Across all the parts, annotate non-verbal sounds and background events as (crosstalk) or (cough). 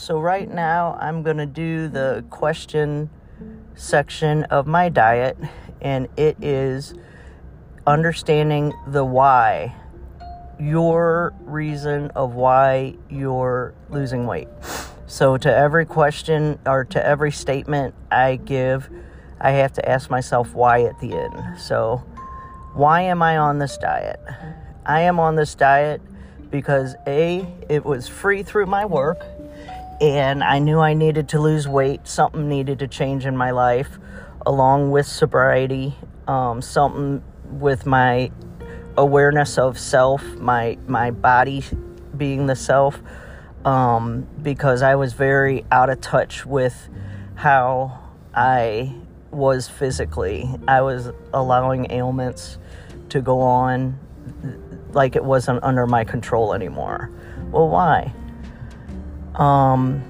So, right now, I'm going to do the question section of my diet, and it is understanding the why, your reason of why you're losing weight. So, to every question or to every statement I give, I have to ask myself why at the end. So, why am I on this diet? I am on this diet because A, it was free through my work and I knew I needed to lose weight. Something needed to change in my life, along with sobriety. Um, something with my awareness of self, my my body being the self, um, because I was very out of touch with how I was physically. I was allowing ailments to go on like it wasn't under my control anymore. Well, why? Um,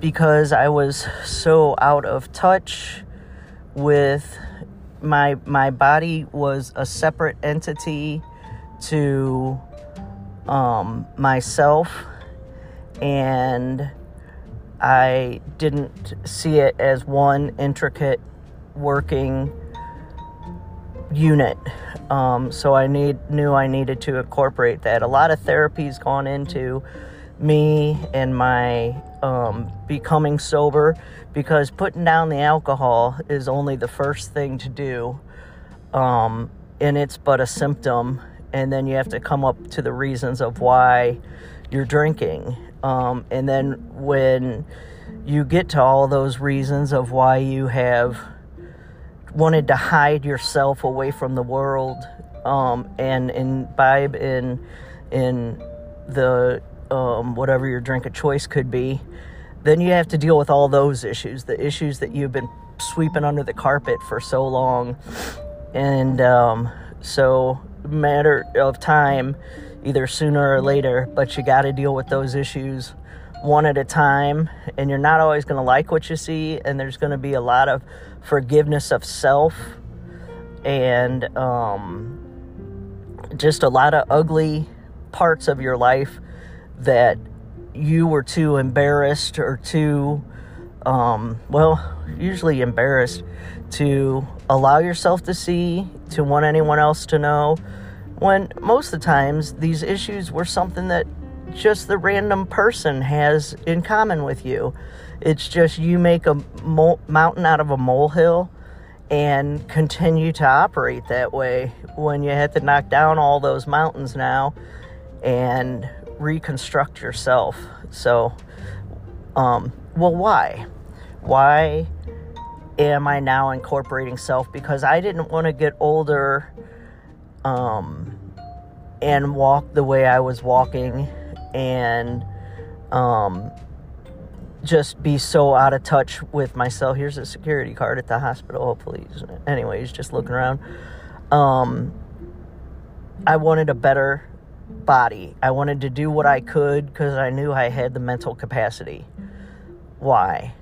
because I was so out of touch with my my body was a separate entity to um, myself and I didn't see it as one intricate working unit. Um, so I need knew I needed to incorporate that. A lot of therapy's gone into me and my um, becoming sober because putting down the alcohol is only the first thing to do. Um, and it's but a symptom. And then you have to come up to the reasons of why you're drinking. Um, and then when you get to all those reasons of why you have wanted to hide yourself away from the world um, and imbibe in in the um, whatever your drink of choice could be, then you have to deal with all those issues, the issues that you've been sweeping under the carpet for so long. And um, so, matter of time, either sooner or later, but you got to deal with those issues one at a time. And you're not always going to like what you see, and there's going to be a lot of forgiveness of self and um, just a lot of ugly parts of your life that you were too embarrassed or too, um, well, usually embarrassed to allow yourself to see, to want anyone else to know. When most of the times these issues were something that just the random person has in common with you. It's just you make a mo- mountain out of a molehill and continue to operate that way when you have to knock down all those mountains now and reconstruct yourself. So, um, well, why? Why am I now incorporating self? Because I didn't want to get older um, and walk the way I was walking and um, just be so out of touch with myself. Here's a security card at the hospital. Hopefully, anyways, just looking around. Um, I wanted a better body. I wanted to do what I could because I knew I had the mental capacity. Why?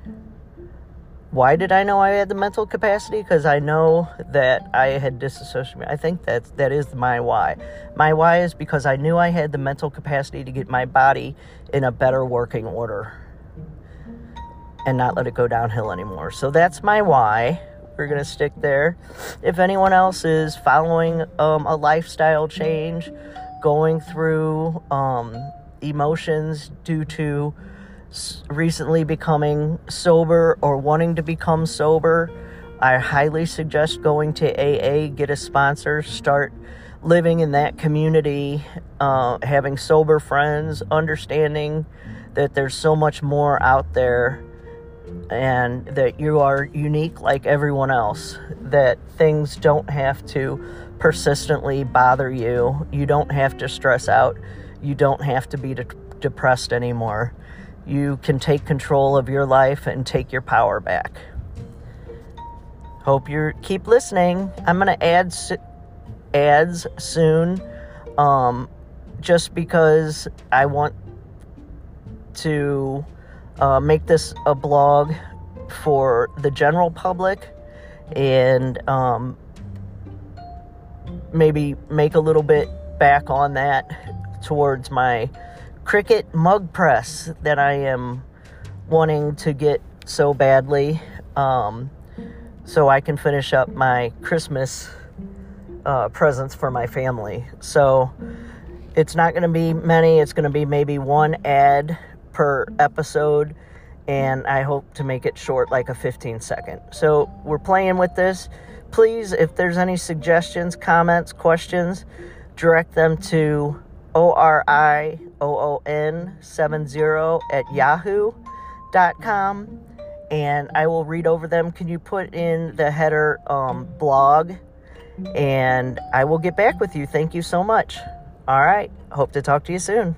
Why did I know I had the mental capacity? Because I know that I had disassociated. I think that that is my why. My why is because I knew I had the mental capacity to get my body in a better working order and not let it go downhill anymore. So that's my why. We're gonna stick there. If anyone else is following um, a lifestyle change, going through um, emotions due to recently becoming sober or wanting to become sober, I highly suggest going to AA, get a sponsor, start living in that community, uh, having sober friends, understanding that there's so much more out there and that you are unique like everyone else, that things don't have to persistently bother you. You don't have to stress out. You don't have to be de- depressed anymore. You can take control of your life and take your power back. Hope you keep listening. I'm going to add ads soon um, just because I want to uh, make this a blog for the general public and um, maybe make a little bit back on that towards my Cricut mug press that I am wanting to get so badly um, so I can finish up my Christmas uh, presents for my family. So it's not going to be many, it's going to be maybe one ad per episode, and I hope to make it short, like a 15 second. So we're playing with this. Please, if there's any suggestions, comments, questions, direct them to orion70 at yahoo.com and I will read over them. Can you put in the header um, blog? And I will get back with you. Thank you so much. All right. Hope to talk to you soon.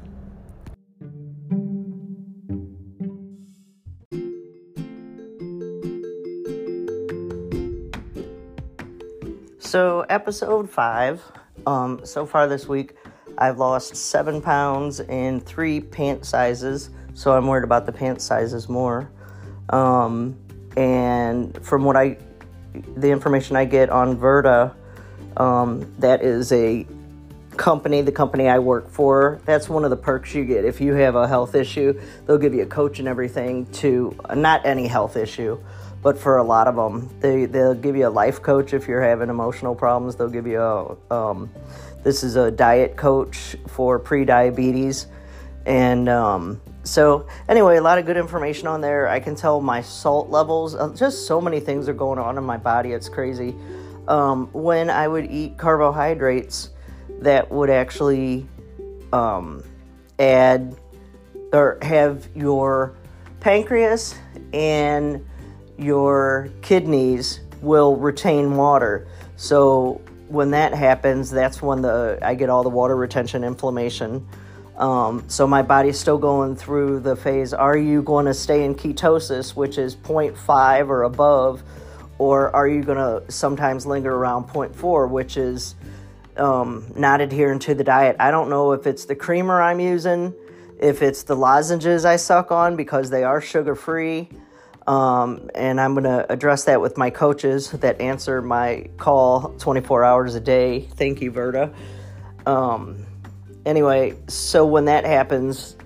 So, episode five. Um, so far this week, I've lost seven pounds in three pant sizes. So I'm worried about the pant sizes more. Um, and from what I, the information I get on Virta, um, that is a company, the company I work for. That's one of the perks you get. If you have a health issue, they'll give you a coach and everything to, not any health issue, but for a lot of them, they, they'll give you a life coach if you're having emotional problems. They'll give you a, um, this is a diet coach for pre-diabetes. And um, so, anyway, a lot of good information on there. I can tell my salt levels, uh, just so many things are going on in my body. It's crazy. Um, when I would eat carbohydrates, that would actually um, add or have your pancreas and your kidneys will retain water. So when that happens, that's when the I get all the water retention inflammation. Um, so my body's still going through the phase. Are you going to stay in ketosis, which is 0.5 or above, or are you going to sometimes linger around 0.4, which is um, not adhering to the diet? I don't know if it's the creamer I'm using, if it's the lozenges I suck on because they are sugar free. Um, and I'm going to address that with my coaches that answer my call 24 hours a day. Thank you, Virta. Um, anyway, so when that happens,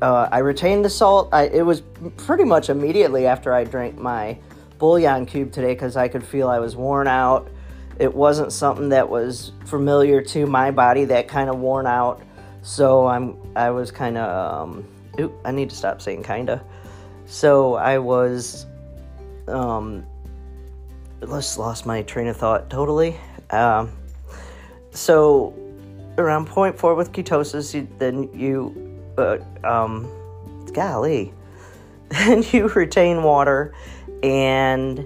uh, I retained the salt. I, it was pretty much immediately after I drank my bouillon cube today because I could feel I was worn out. It wasn't something that was familiar to my body, that kind of worn out. So I'm, I was kind of, um, I need to stop saying kinda. So I was, um, just lost my train of thought totally. Um, so around four with ketosis, you, then you, uh, um, golly, (laughs) then you retain water, and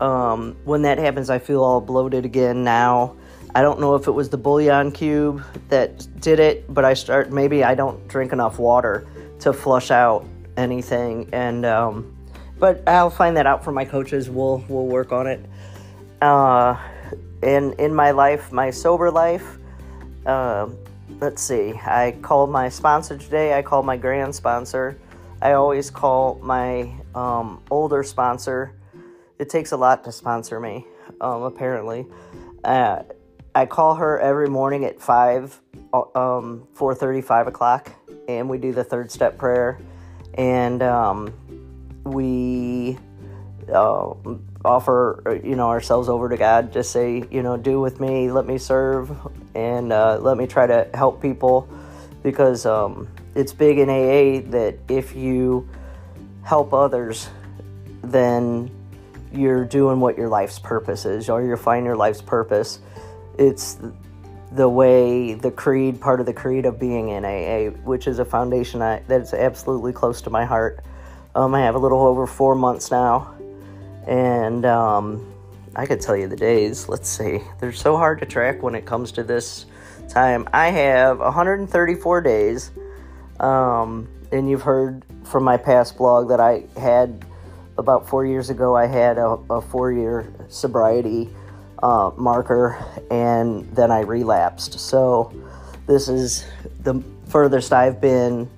um, when that happens, I feel all bloated again now. I don't know if it was the bouillon cube that did it, but I start maybe I don't drink enough water to flush out anything. And um, but I'll find that out from my coaches. We'll we'll work on it. Uh, and in my life, my sober life, uh, let's see. I called my sponsor today. I called my grand sponsor. I always call my um, older sponsor. It takes a lot to sponsor me, um, apparently. Uh, I call her every morning at 5, uh, um, 4.30, 5 o'clock, and we do the third step prayer and um, we uh, offer you know ourselves over to God. Just say you know, do with me, let me serve, and uh, let me try to help people because um, it's big in AA that if you help others, then you're doing what your life's purpose is, or you're finding your life's purpose. It's the way the creed, part of the creed of being in AA, which is a foundation I, that's absolutely close to my heart. Um, I have a little over four months now, and um, I could tell you the days. Let's see, they're so hard to track when it comes to this time. I have 134 days, um, and you've heard from my past blog that I had about four years ago. I had a, a four-year sobriety uh, marker and then I relapsed. So this is the furthest I've been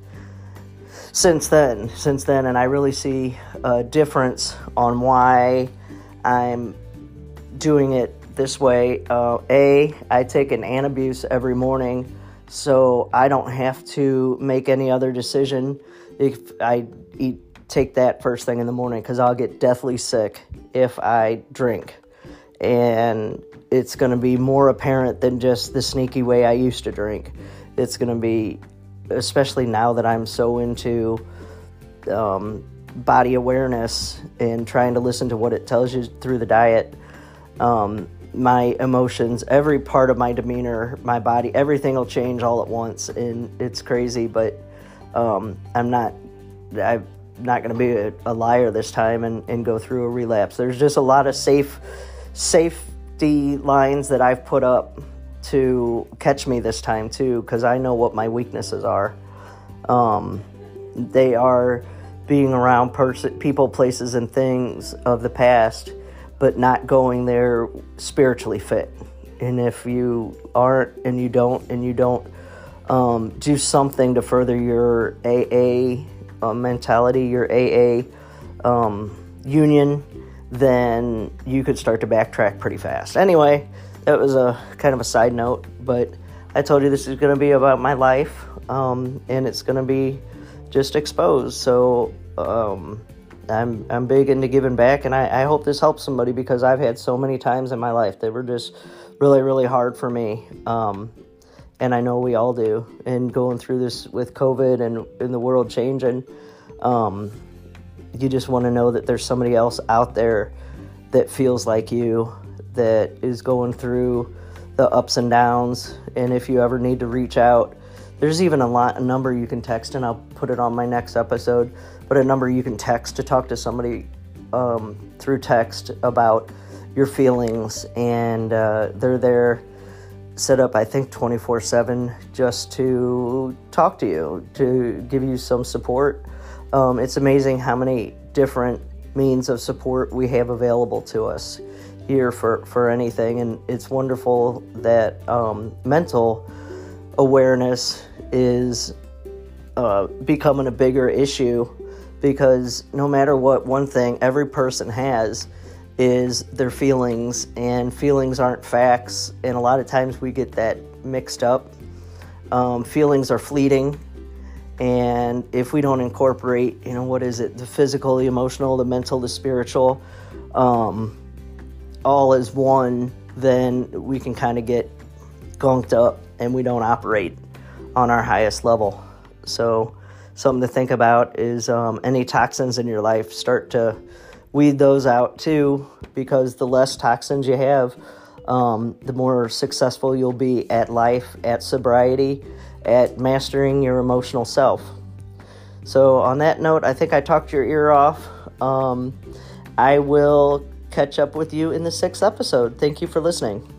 since then. Since then, and I really see a difference on why I'm doing it this way. Uh, a, I take an Antabuse every morning, so I don't have to make any other decision. If I eat take that first thing in the morning because I'll get deathly sick if I drink. And it's going to be more apparent than just the sneaky way I used to drink. It's going to be, especially now that I'm so into um, body awareness and trying to listen to what it tells you through the diet. Um, my emotions, every part of my demeanor, my body, everything will change all at once, and it's crazy. But um, I'm not, I'm not going to be a, a, liar this time and, and go through a relapse. There's just a lot of safe, safety lines that I've put up to catch me this time too, because I know what my weaknesses are. Um, they are being around pers- people, places, and things of the past but not going there spiritually fit. And if you aren't and you don't and you don't um, do something to further your AA uh, mentality, your AA um, union, then you could start to backtrack pretty fast. Anyway, that was a kind of a side note, but I told you this is going to be about my life, um, and it's going to be just exposed. So um, I'm I'm big into giving back, and I, I hope this helps somebody because I've had so many times in my life that were just really really hard for me, um, and I know we all do. And going through this with COVID and in the world changing, um, you just want to know that there's somebody else out there that feels like you, that is going through the ups and downs. And if you ever need to reach out, there's even a lot a number you can text, and I'll put it on my next episode but a number you can text to talk to somebody um, through text about your feelings, and uh, they're there set up, I think, 24 7 just to talk to you, to give you some support. Um, it's amazing how many different means of support we have available to us here for, for anything, and it's wonderful that um, mental awareness is uh, becoming a bigger issue because no matter what, one thing every person has is their feelings, and feelings aren't facts. And a lot of times we get that mixed up. Um, feelings are fleeting, and if we don't incorporate, you know, what is it, the physical, the emotional, the mental, the spiritual, um, all as one, then we can kind of get gunked up and we don't operate on our highest level. So, something to think about is um, any toxins in your life start to weed those out too because the less toxins you have um, the more successful you'll be at life at sobriety at mastering your emotional self. So on that note i think i talked your ear off. Um, i will catch up with you in the sixth episode. Thank you for listening